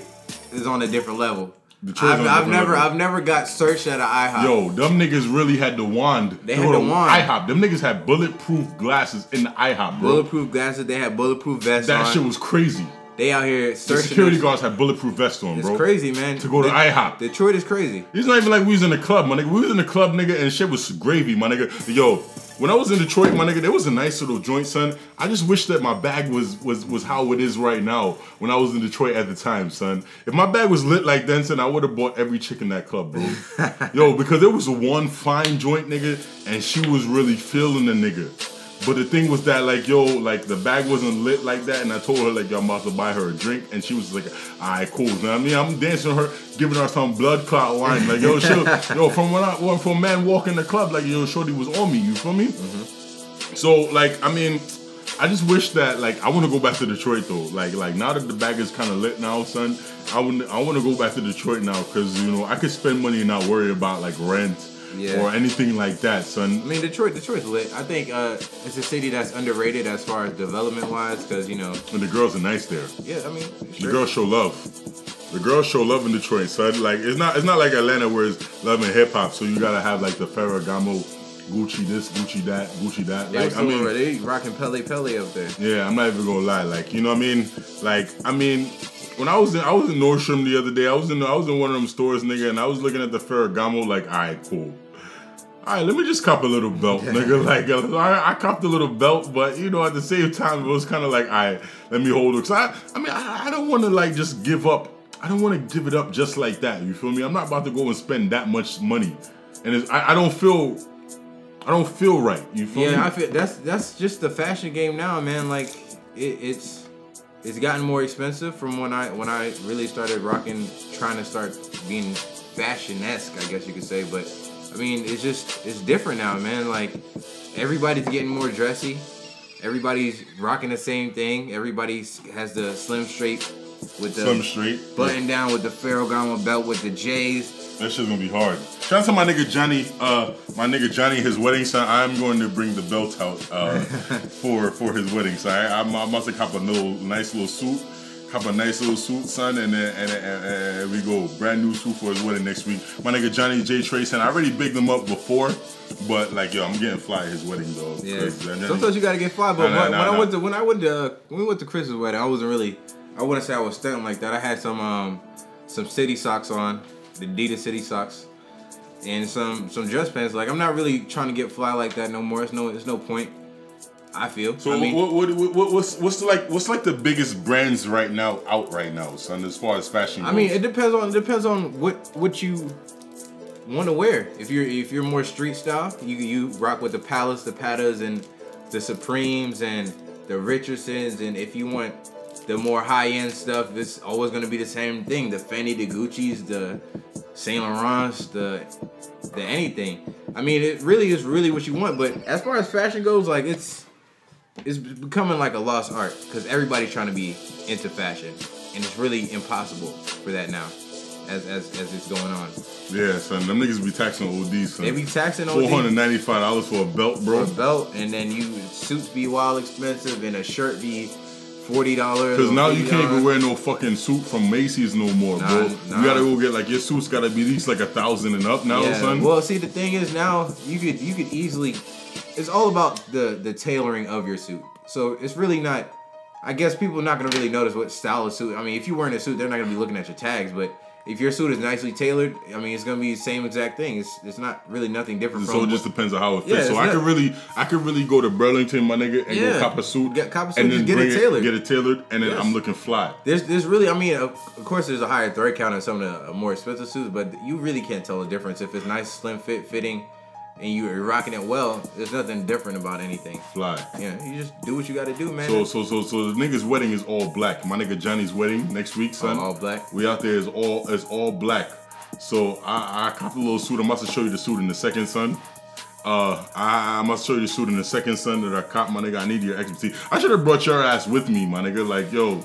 is on a different level. I've, I've never. I've never got searched at an IHOP. Yo, them niggas really had the wand. They had the wand. IHOP. Them niggas had bulletproof glasses in the IHOP, bro. bulletproof glasses, they had bulletproof vests that on. shit was crazy. they out here searching. The security us. guards had bulletproof vests on, It's bro. crazy, man. To go to De- IHOP. Detroit is crazy. It's not even like we was in the club, my nigga. We was in the club, nigga, and shit was gravy, my nigga. Yo, when I was in Detroit, my nigga, there was a nice little joint, son. I just wish that my bag was was was how it is right now when I was in Detroit at the time, son. If my bag was lit like then, son, I would have bought every chick in that club, bro. Yo, because there was one fine joint, nigga, and she was really feeling the nigga. But the thing was that, like, yo, like the bag wasn't lit like that, and I told her like, yo, I'm about to buy her a drink, and she was like, all right, cool. You know what I mean, I'm dancing her, giving her some blood clot wine, like, yo, she, yo, from when I, well, from man walking the club, like, yo, shorty was on me. You feel me? Mm-hmm. So, like, I mean, I just wish that, like, I want to go back to Detroit though. Like, like now that the bag is kind of lit now, son, I would I want to go back to Detroit now because you know I could spend money and not worry about like rent Yeah. or anything like that, So I mean, Detroit, Detroit's lit. I think uh, it's a city that's underrated as far as development wise, because you know, And the girls are nice there. yeah, I mean, The girls show love. The girls show love in Detroit, son. Like it's not it's not like Atlanta where it's love and hip hop. So you gotta have like the Ferragamo, Gucci this, Gucci that, Gucci that. Like I mean, they rocking Pelle Pelle up there. Yeah, I'm not even gonna lie. Like, you know what I mean? Like, I mean, when I was in I was in Nordstrom the other day, I was in I was in one of them stores, nigga, and I was looking at the Ferragamo, like, all right, cool. All right, let me just cop a little belt, nigga. Like, uh, I, I copped a little belt, but you know, at the same time, it was kind of like, all right, let me hold it. Cause I, I mean, I, I don't want to like just give up. I don't want to give it up just like that. You feel me? I'm not about to go and spend that much money, and it's, I, I don't feel, I don't feel right. You feel me? Yeah, I feel that's that's just the fashion game now, man. Like it, it's it's gotten more expensive from when I when I really started rocking, trying to start being fashion esque, I guess you could say. But I mean, it's just it's different now, man. Like everybody's getting more dressy. Everybody's rocking the same thing. Everybody has the slim straight with the Slim straight. button down with the Ferragamo belt with the J's. That shit's gonna be hard. Shout out to my nigga Johnny, uh, my nigga Johnny, his wedding son. I'm going to bring the belt out uh, for for his wedding. So I, I, I must have cop a little nice little suit, cop a nice little suit, son, and then and, and, and, and we go brand new suit for his wedding next week. My nigga Johnny J Trace, and I already bigged them up before, but like yo, I'm getting fly at his wedding though. Yeah. uh, Sometimes you gotta get fly, but Nah, nah, when, nah, when I went to when I went to uh, when we went to Chris's wedding, I wasn't really. I wouldn't say I was stunting like that. I had some um some city socks on, the Adidas city socks, and some some dress pants. Like I'm not really trying to get fly like that no more. It's no it's no point. I feel. So I mean, what, what, what, what, what's what's like what's like the biggest brands right now out right now, son, as far as fashion goes? I mean, it depends on it depends on what what you want to wear. If you're if you're more street style, you you rock with the Palace, the Pattas, and the Supremes and the Richardsons. And if you want the more high end stuff, it's always gonna be the same thing: the Fendi, the Gucci's, the Saint Laurent's, the the anything. I mean, it really is really what you want. But as far as fashion goes, like it's it's becoming like a lost art because everybody's trying to be into fashion, and it's really impossible for that now, as as as it's going on. yeah, son, them niggas be taxing OD, son. They be taxing Four hundred on ninety five dollars for a belt, for bro. a belt, and then you suits be wild expensive, and a shirt be forty dollars. Because now you can't even wear no fucking suit from Macy's no more, Nah, bro. nah. You gotta go get like your suit's gotta be at least like a thousand and up now, Yeah. son. Well, see, the thing is now you could you could easily. It's all about the the tailoring of your suit. So it's really not. I guess people are not gonna really notice what style of suit. I mean, if you're wearing a suit, they're not gonna be looking at your tags. But if your suit is nicely tailored, I mean, it's gonna be the same exact thing. It's it's not really nothing different so from. it just depends on how it fits. Yeah, so I not- could really, I could really go to Burlington, my nigga, and Yeah. go cop a suit, Get- cop a suit, and then just get it tailored. get it tailored, and then Yes. I'm looking fly. There's, there's really, I mean, of, of course, there's a higher thread count in some of the uh, more expensive suits, but you really can't tell the difference if it's nice, slim fit, fitting, and you're rocking it well. There's nothing different about anything. Fly. Yeah, you just do what you got to do, man. So so so so the nigga's wedding is all black. My nigga Johnny's wedding next week, son. all black. We out there is all is all black. So I I copped a little suit. I must show you the suit in the second, son. Uh, I, I must show you the suit in the second, son. That I cop, my nigga. I need your expertise. I should have brought your ass with me, my nigga. Like yo,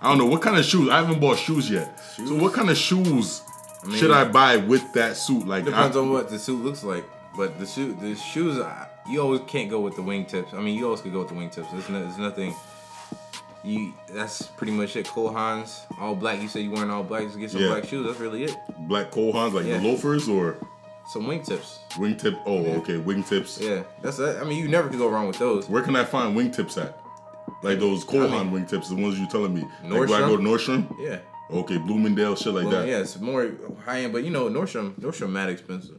I don't know what kind of shoes. I haven't bought shoes yet. Shoes? So what kind of shoes mean- should I buy with that suit? Like Depends I, on what the suit looks like, but the shoe, the shoes, you always can't go with the wingtips. I mean, you always could go with the wingtips. There's, no, there's nothing. You that's pretty much it. Cole Haans, all black. You said you wearing all black. Just get some Yeah. black shoes. That's really it. black Cole Haans, like Yeah. the loafers or Some wingtips. wingtip. Oh, okay, wingtips. Yeah, that's that. I mean, you never could go wrong with those. Where can I find wingtips at? Like those Cole Haan I mean- wingtips, the ones you're telling me. Like, do I go to Nordstrom? Yeah. Okay, Bloomingdale, shit like Well, that. yeah, it's more high end, but you know, Nordstrom, Nordstrom, mad expensive.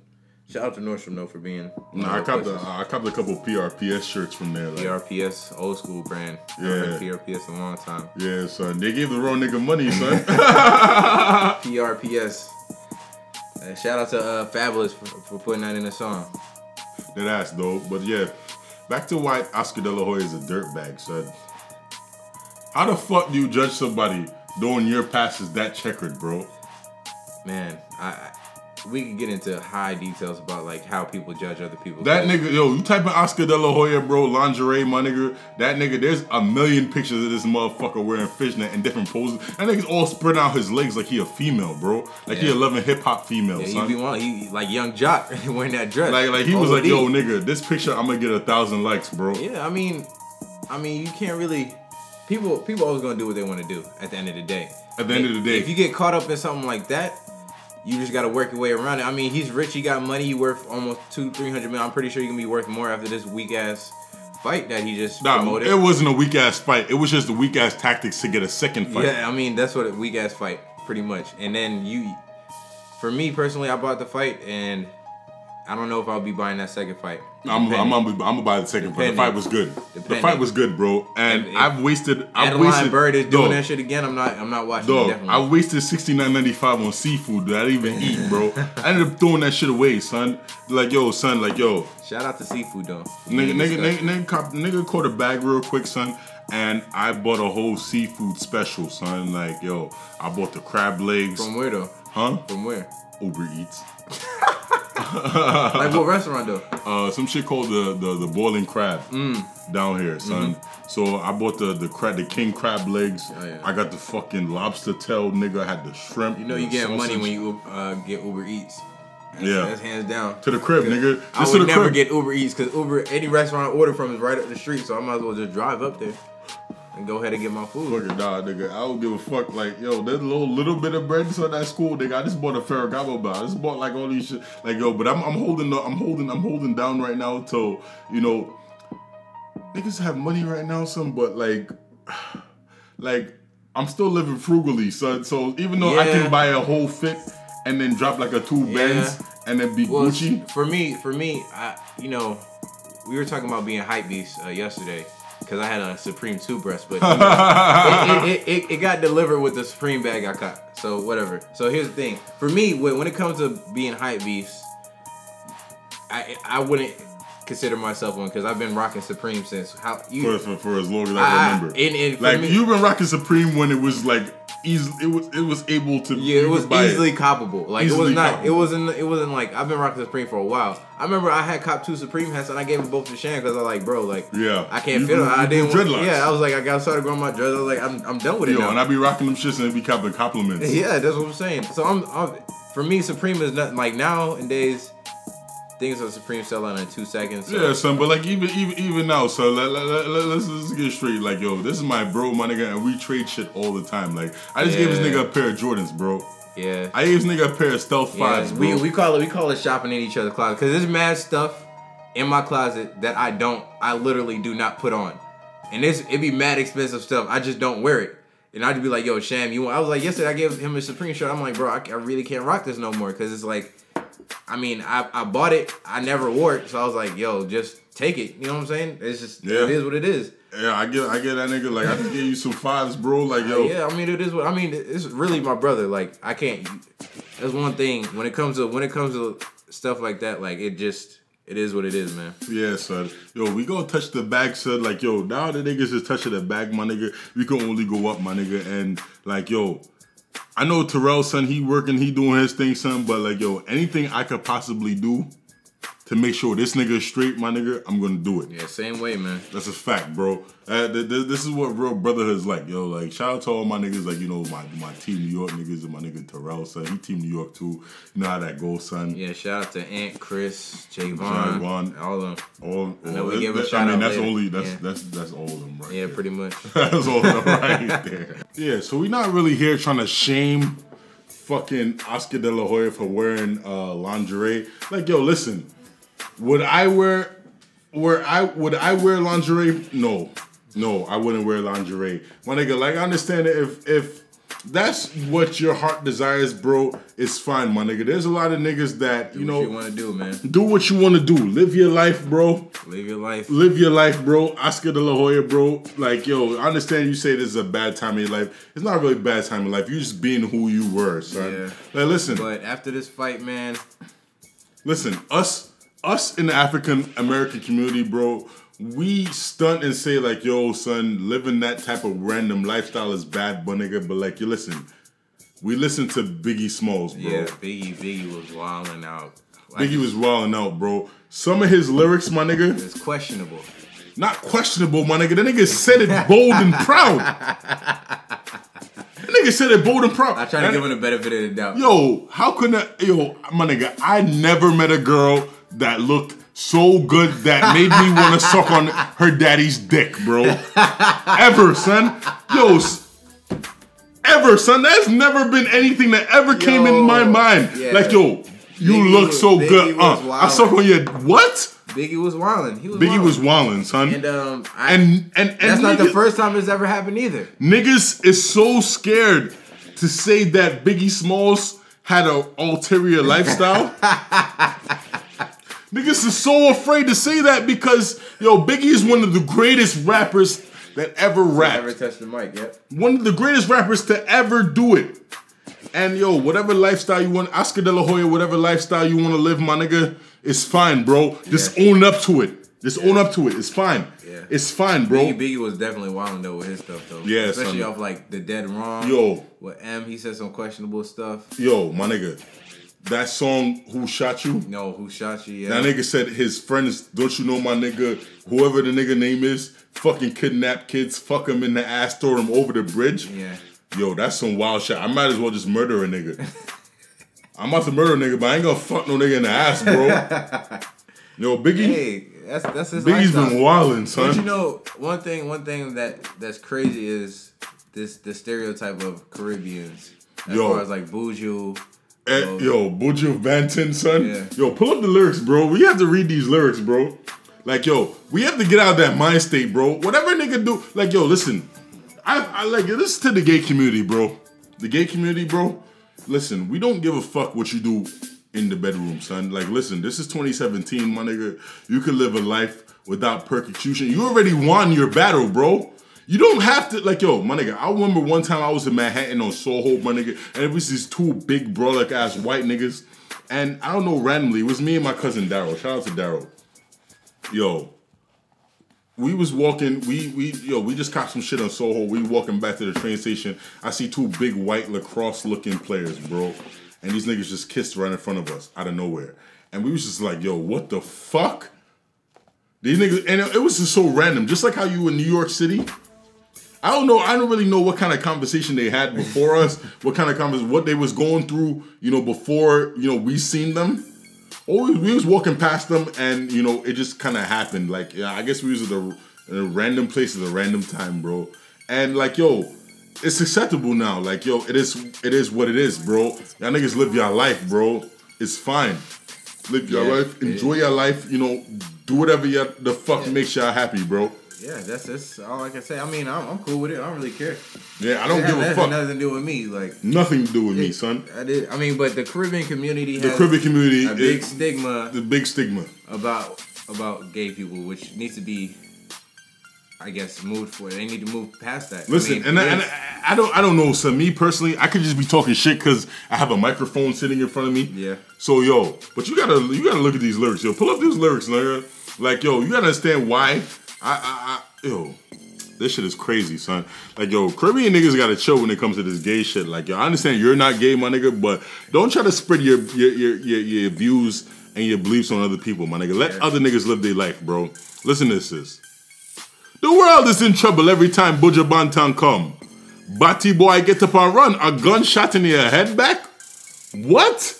Shout out to Nordstrom though for being. Nah, I copped a. I copped a couple PRPS shirts from there. Like, PRPS, old school brand. Yeah. PRPS a long time. yeah, son. They gave the wrong nigga money, son. PRPS. Uh, shout out to uh, Fabolous for, for putting that in the song. that ass though. But yeah, back to why Oscar De La Hoya is a dirtbag, son. How the fuck do you judge somebody knowing your past is that checkered, bro? Man, I, I we could get into high details about like how people judge other people. That nigga, yo, you type in Oscar De La Hoya, bro, lingerie, my nigga. That nigga, there's a million pictures of this motherfucker wearing fishnet in different poses. That nigga's all spread out his legs like he a female, bro. Like he a Yeah. loving hip hop female, Yeah, he son. be one, he like young jock wearing that dress. like, like he was like, yo, nigga, this picture, I'm gonna get a thousand likes, bro. Yeah, I mean, I mean, you can't really. People, people always gonna do what they want to do. At the end of the day. At the end of the day. if you get caught up in something like that, you just gotta work your way around it. I mean, he's rich. He got money. He worth almost two, three hundred million. I'm pretty sure he can be worth more after this weak ass fight that he just Nah, promoted. it wasn't a weak ass fight. It was just the weak ass tactics to get a second fight. Yeah, I mean that's what a weak ass fight, pretty much. And then you, for me personally, I bought the fight, and I don't know if I'll be buying that second fight. I'm, I'm, Depending. I'm, I'm gonna buy the second fight. The fight was good. The fight was good, bro. And If- if I've wasted. I've Adeline wasted. Bird is doing Dog, that shit again. I'm not. I'm not watching. Dog, definitely. I wasted sixty nine ninety five on seafood that I didn't even eat, bro. I ended up throwing that shit away, son. Like yo, son, like yo, Shout out to seafood though. nigga, nigga, nigga, nigga, cop, nigga caught a bag real quick, son. And I bought a whole seafood special, son. Like yo, I bought the crab legs, From where though? huh? From where? Uber Eats. Like what restaurant though? uh, some shit called the the, the boiling crab Mm. down here, son. So I bought the the crab, the king crab legs. Oh, yeah. I got the fucking lobster tail, nigga. I had the shrimp. You know you get money when you uh, get Uber Eats. That's, Yeah. that's hands down. to the crib, nigga. I Just to would never crib. get Uber Eats because Uber any restaurant I order from is right up the street, so I might as well just drive up there and go ahead and get my food. Fucking nah, nigga. I don't give a fuck. Like, yo, there's a little little bit of bread on that school, nigga. I just bought a Ferragamo bar. I just bought like all these shit. Like, yo, but I'm I'm holding the, I'm holding I'm holding down right now till you know niggas have money right now, son. But like, like I'm still living frugally, son. So even though I can buy a whole fit and then drop like a two Yeah. Benz and then be Well, Gucci. for me, for me, I you know, we were talking about being hype beast uh, yesterday because I had a Supreme two breast, but you know, it, it, it, it got delivered with the Supreme bag I got. So whatever. So here's the thing. For me, when, when it comes to being hype beast, I I wouldn't consider myself one because I've been rocking Supreme since how you. For, for, for as long as I, I- remember, and- and like me- you've been rocking Supreme when it was like easy. It was it was able to. Yeah, it was easily coppable. Like it was not. It wasn't. It wasn't like I've been rocking the Supreme for a while. I remember I had cop two Supreme hats and I gave them both to Shan because I was like, bro, like Yeah. I can't You feel it. I didn't. want- Yeah, I was like, I got started growing my dreads. I was like, I'm, I'm done with it Yo, now. and I be rocking them shits and it be copping compliments. yeah, that's what I'm saying. So I'm, I'm for me, Supreme is nothing. Like nowadays, things are Supreme sell out in two seconds. So. Yeah, son, but like even even even now, so let, let, let, us let's get straight. Like, yo, this is my bro, my nigga, and we trade shit all the time. Like, I just gave this nigga a pair of Jordans, bro. yeah. I gave this nigga a pair of Stealth Yeah, Fives, bro. we, we call it we call it shopping in each other's closet because there's mad stuff in my closet that I don't I literally do not put on, and it's it be mad expensive stuff. I just don't wear it, and I'd be like, "Yo, Sham, you?" Want? I was like, yesterday I gave him a Supreme shirt. I'm like, bro, I, I really can't rock this no more because it's like, I mean, I, I bought it, I never wore it, so I was like, yo, just take it. You know what I'm saying? It's just Yeah. it is what it is. yeah, I get I get that nigga. Like, I just gave you some fives, bro. Like, yo, Yeah, I mean it is what I mean. It's really my brother. Like I can't. That's one thing when it comes to when it comes to stuff like that. Like it just it is what it is, man. Yeah, son. Yo, we gonna touch the bag, son. Like, yo, now the niggas is touching the bag, my nigga. We can only go up, my nigga. And like, yo, I know Terrell, son. He working, he doing his thing, son. But like, yo, anything I could possibly do to make sure this nigga is straight, my nigga, I'm gonna do it. Yeah, same way, man. That's a fact, bro. Uh, th- th- this is what real brotherhood is like, yo. Like, shout out to all my niggas, like you know, my my team New York niggas and my nigga Terrell, son. He team New York too. You know how that goes, son. Yeah, shout out to Aunt Chris, Javon, Javon. all of them. All, know all- we give a shout I mean, that's later. only that's Yeah. that's that's all of them, right? Yeah, there. pretty much. That's all of them right there. Yeah, so we're not really here trying to shame fucking Oscar De La Hoya for wearing uh, lingerie. Like, yo, listen, would I wear, where I would I wear lingerie? No, no, I wouldn't wear lingerie. My nigga, like, I understand it if if that's what your heart desires, bro, it's fine, my nigga. There's a lot of niggas that you You know what you want to do, man? do what you want to do, live your life, bro Live your life. live your life, bro. Oscar De La Hoya, bro. Like, yo, I understand you say this is a bad time in your life. It's not really a bad time in life. You're just being who you were, son. Yeah. Like, listen, But after this fight, man, listen. Us, us in the African American community, bro. We stunt and say like, yo, son, living that type of random lifestyle is bad, but nigga. But like, you listen. we listen to Biggie Smalls, bro. Yeah, Biggie, Biggie was wilding out. Like, Biggie was wilding out, bro. Some of his lyrics, my nigga, It's questionable. not questionable, my nigga. That nigga said it bold and proud. That nigga said it bold and proud. I try to give him the benefit of the doubt. Yo, how could that? Yo, my nigga, I never met a girl that looked so good that made me want to suck on her daddy's dick, bro. ever, son. Yo, ever, son. That's never been anything that ever came in my mind. yeah. Like, yo, you Biggie look was- so Biggie good. Uh, I suck on your what? Biggie was wilding. He was Biggie wildin'. was wildin', son. And um, I, and and and that's not the first time it's ever happened either. Niggas is so scared to say that Biggie Smalls had an ulterior lifestyle. Niggas is so afraid to say that because yo, Biggie is one of the greatest rappers that ever rapped. Never touched the mic. Yep. One of the greatest rappers to ever do it. And yo, whatever lifestyle you want, Oscar De La Hoya, whatever lifestyle you want to live, my nigga, it's fine, bro. Just Yeah. own up to it. Just own up to it. It's fine. Yeah. It's fine, bro. Biggie, Biggie was definitely wilding though with his stuff though. Yeah, especially son. off like the dead wrong. Yo. with M, he said some questionable stuff. Yo, my nigga, that song "Who Shot You." No, who shot you? Yeah, That nigga said his friends, don't you know my nigga, whoever the nigga name is, fucking kidnap kids, fuck him in the ass, throw him over the bridge. Yeah. Yo, that's some wild shit. I might as well just murder a nigga. I'm about to murder a nigga, but I ain't gonna fuck no nigga in the ass, bro. Yo, Biggie, Hey, that's that's his Biggie's lifestyle. been wilding, son. But you know, one thing, one thing that that's crazy is this the stereotype of Caribbeans. As Yo. far as like Buju. Eh, yo, yo, Buju Banton, son. Yeah. Yo, pull up the lyrics, bro. We have to read these lyrics, bro. Like, yo, we have to get out of that mind state, bro. Whatever nigga do, like, yo, listen. I, I like this to the gay community, bro. The gay community, bro. Listen, we don't give a fuck what you do in the bedroom, son. Like, listen, this is 2017, my nigga. You can live a life without persecution. You already won your battle, bro. You don't have to, like, yo, my nigga. I remember one time I was in Manhattan on Soho, my nigga, and it was these two big brolic ass white niggas. And I don't know, randomly, it was me and my cousin Daryl. Shout out to Daryl. Yo, we was walking, we we yo, we just caught some shit on Soho. We walking back to the train station. I see two big white lacrosse looking players, bro. And these niggas just kissed right in front of us out of nowhere. And we was just like, yo, what the fuck? These niggas, and it, was just so random. Just like how you in New York City. I don't know. I don't really know what kind of conversation they had before us. What kind of convers, what they was going through, you know, before you know we seen them. Or we, was walking past them, and you know, it just kind of happened. Like, yeah, I guess we was at a, a random place at a random time, bro. And like, yo, it's acceptable now. Like, yo, it is, it is what it is, bro. Y'all niggas live your life, bro. It's fine. Live your Yeah, life, enjoy is. your life. You know, do whatever you, the fuck makes y'all happy, bro. Yeah, that's that's all I can say. I mean, I'm, I'm cool with it. I don't really care. Yeah, I don't It give has- a fuck. nothing to do with me. Like Nothing to do with me, son. I did. I mean, but the Caribbean community The has Caribbean community, a big stigma the big stigma. about about gay people, which needs to be, I guess, moved for. it. They need to move past that. I Listen, mean, and, I, and I, I don't, I don't know. So me personally, I could just be talking shit because I have a microphone sitting in front of me. Yeah. So yo, but you gotta, you gotta look at these lyrics, yo. Pull up these lyrics, nigga. Like yo, you gotta understand why. I, I, I yo, this shit is crazy, son. Like yo, Caribbean niggas gotta chill when it comes to this gay shit. Like yo, I understand you're not gay, my nigga, but don't try to spread your your your your, your views and your beliefs on other people, my nigga. Let Yeah. other niggas live their life, bro. Listen to this. sis. The world is in trouble every time Buju Banton come. Batty boy get up and run. A gunshot in your head back? What?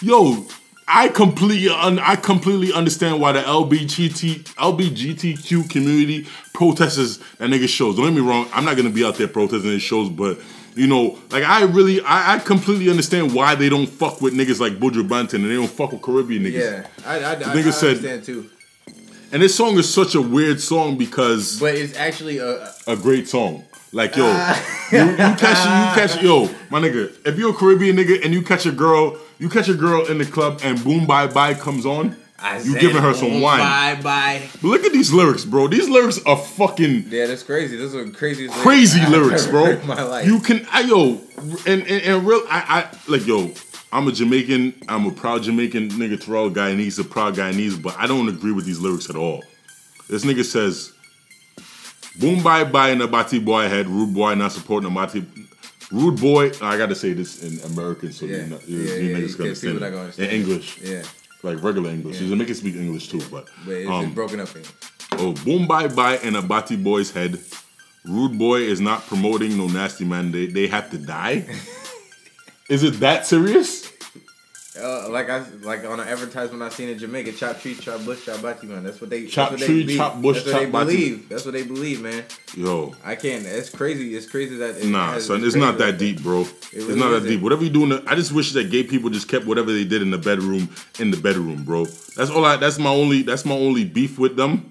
Yo, I completely un- I completely understand why the LBGT LBGTQ community protesters that nigga shows. Don't get me wrong, I'm not gonna be out there protesting his shows, but you know, like I really I, I completely understand why they don't fuck with niggas like Buju Banton and they don't fuck with Caribbean niggas. yeah, I, I, I, I nigga said- understand too. And this song is such a weird song because But it's actually a, a great song. Like yo, ah. you, you catch you catch yo, my nigga. If you're a Caribbean nigga and you catch a girl, you catch a girl in the club and Boom Bye Bye comes on, I you giving her some "Oh, wine. Bye bye. But look at these lyrics, bro. These lyrics are fucking Yeah, that's crazy. Those are crazy. crazy lyrics, bro. My life. You can, I yo, and and, and real, I, I like yo. I'm a Jamaican. I'm a proud Jamaican nigga. Terrell Guyanese, a proud Guyanese, but I don't agree with these lyrics at all. This nigga says, "Boom bye bye in a batty boy head, rude boy not supporting a batty." Rude boy. I gotta say this in American, so Yeah. you, know, you, Yeah, you yeah, niggas can understand. it. gonna understand in. English, Yeah, like regular English. Yeah. You make it speak English too, but but it's, um, broken up in. Oh, boom bye bye in a Bati boy's head. Rude boy is not promoting no nasty man. They they have to die. is it that serious? Uh, like I like on an advertisement I seen in Jamaica, chop tree, chop bush, chop bati man. That's what they Chop that's what tree, they chop bush, That's what chop they bati. believe. That's what they believe, man. Yo, I can't. It's crazy. It's crazy that it nah, has- son, it's crazy not that deep, bro. it's really not that deep. Whatever you do, in the, I just wish that gay people just kept whatever they did in the bedroom in the bedroom, bro. That's all. I. That's my only. That's my only beef with them.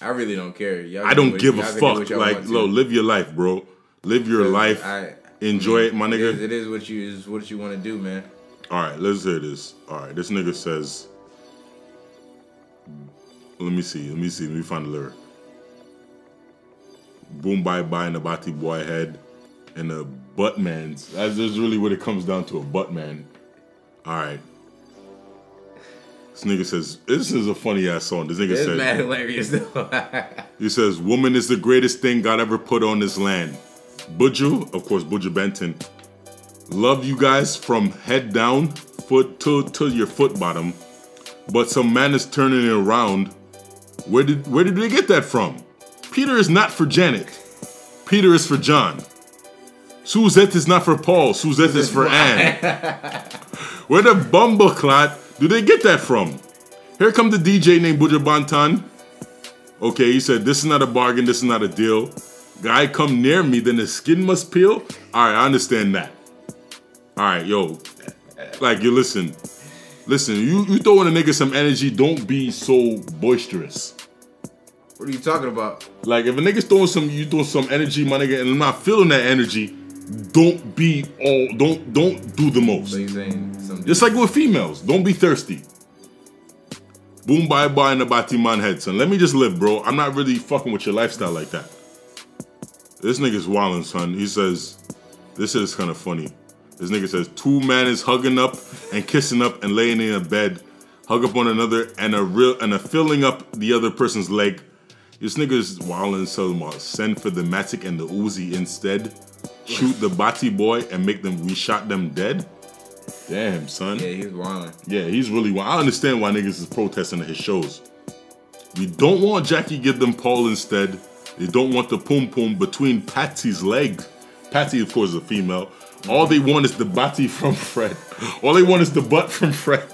I really don't care. Y'all I don't what- give a y'all can do fuck. Like, lo, live your life, bro. Live your life. I, Enjoy it, my nigga. is, it is what you is what you want to do, man. All right, let's hear this. All right, this nigga says. Let me see. Let me see. Let me find the lyric. Boom bye bye in a bati boy head, and a butt man's. That's just really what it comes down to. A butt man. All right. This nigga says this is a funny ass song. This nigga It's says mad hilarious though. he says, Woman is the greatest thing God ever put on this land. Buju, of course, Buju Banton. Love you guys from head down, foot to, to your foot bottom. But some man is turning it around. Where did where did they get that from? Peter is not for Janet. Peter is for John. Suzette is not for Paul. Suzette is for Anne. Where the bumbleclot do they get that from? Here come the DJ named Buju Banton. Okay, he said, This is not a bargain, this is not a deal. Guy come near me, then the skin must peel. Alright, I understand that. Alright, yo. Like you listen. Listen, you, you throwing a nigga some energy, don't be so boisterous. what are you talking about? Like if a nigga's throwing some you throwing some energy, my nigga, and I'm not feeling that energy, don't be all don't don't do the most. So you saying? Just like with females, don't be thirsty. Boom bye bye in the Batiman head, son. Let me just live, bro. I'm not really fucking with your lifestyle like that. This nigga's wildin', son. He says, this is kind of funny. This nigga says, two man is hugging up and kissing up and laying in a bed, hug up one another and a real and a filling up the other person's leg. This nigga's wildin' so about send for the Matic and the Uzi instead. Shoot the Bati boy and make them we shot them dead. Damn, son. Yeah, he's wilding. Yeah, he's really. wild. I understand why niggas is protesting at his shows. We don't want Jackie give them Paul instead. They don't want the pum pum between Patsy's legs. Patsy, of course, is a female. All they want is the bati from Fred. All they want is the butt from Fred.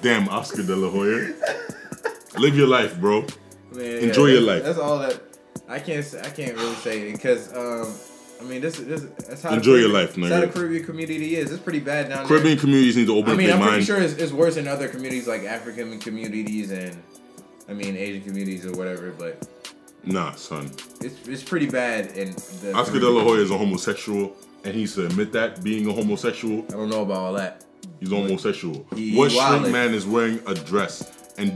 Damn, Oscar De La Hoya. Live your life, bro. Man, Enjoy your life. That's all that I can't. say- I can't really say because um, I mean this this that's how Enjoy your life, That's how the Caribbean community is. It's pretty bad down Caribbean there. communities need to open I mean, I'm pretty sure it's, it's worse in other communities like African communities and I mean Asian communities or whatever. But Nah, son. it's it's pretty bad And the. Oscar De La Hoya is a homosexual, and he's to admit that being a homosexual, I don't know about all that. he's homosexual. He- what he straight man is wearing a dress? And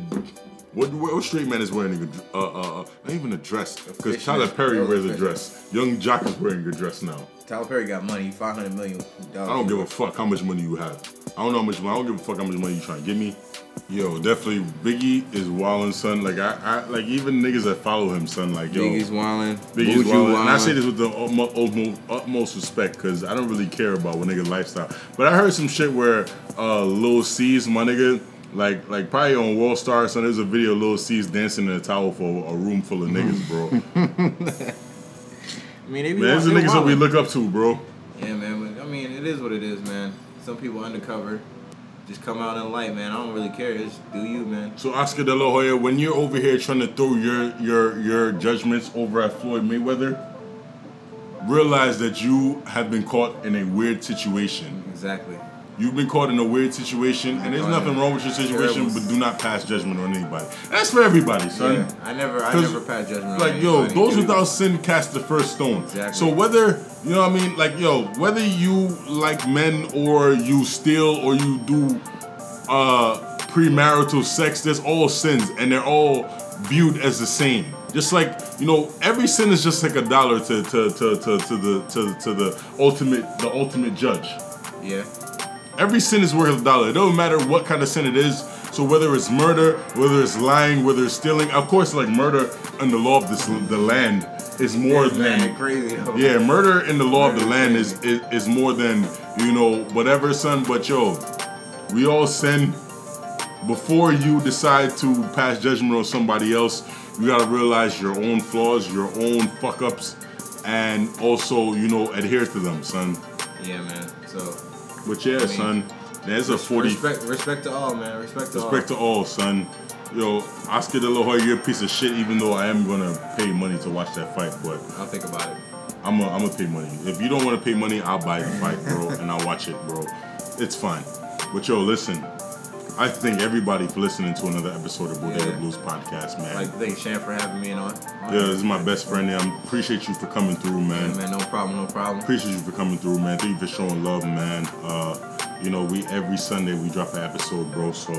what, what straight man is wearing a uh, uh, uh, not even a dress? Because. Tyler Perry a wears a dress. Young Jock is wearing a dress now. Tyler Perry got money, five hundred million dollars. I don't give a fuck how much money you have. I don't know how much. money. I don't give a fuck how much money you trying to give me. Yo, definitely Biggie is wildin', son. Like I, I, like even niggas that follow him, son. Like yo, Biggie's wilding. Biggie's wildin'. And I say this with the utmo- utmo- utmost respect because I don't really care about what nigga lifestyle. But I heard some shit where uh, Lil Cease, my nigga, like like probably on World Star, son. There's a video of Lil Cease dancing in a towel for a room full of niggas, bro. I mean, they be man, these are niggas that we look up to, bro. Yeah, man. But, I mean, it is what it is, man. Some people undercover just come out in light, man. I don't really care. Just do you, man. So Oscar De La Hoya, when you're over here trying to throw your your your judgments over at Floyd Mayweather, realize that you have been caught in a weird situation. Exactly. You've been caught in a weird situation, and there's nothing wrong with your situation, but do not pass judgment on anybody. That's for everybody, son. Yeah, I never, I never pass judgment. on Like, yo, those without sin cast the first stone. Exactly. So whether you know what I mean, like, yo, whether you like men or you steal or you do uh premarital sex, there's all sins and they're all viewed as the same. Just like, you know, every sin is just like a dollar to to to to, to the to, to the ultimate the ultimate judge. Yeah. Every sin is worth a dollar. It don't matter what kind of sin it is. So whether it's murder, whether it's lying, whether it's stealing, of course, like murder in the law of this the land is more It's than crazy. Though. yeah, murder in the law of the land is, is is more than you know whatever, son. But yo, we all sin. Before you decide to pass judgment on somebody else, you gotta realize your own flaws, your own fuck ups, and also you know adhere to them, son. Yeah, man. So But yeah, mean, son, there's a forty. respect, respect to all, man. Respect to Respect all. Respect to all, son. Yo, Oscar De La Hoya, you're a piece of shit. Even though I am gonna pay money to watch that fight, but I'll think about it. I'm gonna I'm gonna pay money. If you don't want to pay money, I'll buy the fight, bro, and I'll watch it, bro. It's fine. But yo, listen. I thank everybody for listening to another episode of Bodega Yeah. Blues podcast, man. Like, thanks, Shan, for having me on. yeah, this is my best friend. I appreciate you for coming through, man. Yeah, man. No problem. No problem. Appreciate you for coming through, man. Thank you for showing love, man. Uh, you know, we every Sunday we drop an episode, bro. So,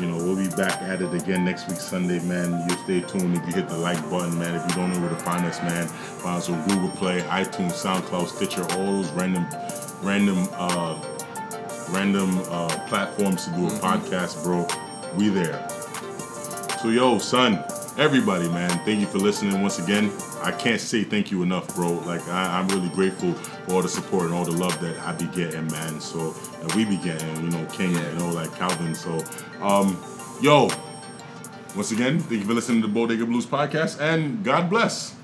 you know, we'll be back at it again next week Sunday, man. You stay tuned. If you hit the like button, man. If you don't know where to find us, man, find us on Google Play, iTunes, SoundCloud, Stitcher, all those random, random, uh, random uh, platforms to do a podcast, bro. We there. So yo, son, everybody, man, thank you for listening once again. I can't say thank you enough, bro. Like I, I'm really grateful for all the support and all the love that I be getting, man. So that we be getting, you know, King, Yeah. you know, like Calvin. So, um, yo, once again, thank you for listening to the Bodega Blues podcast, and God bless.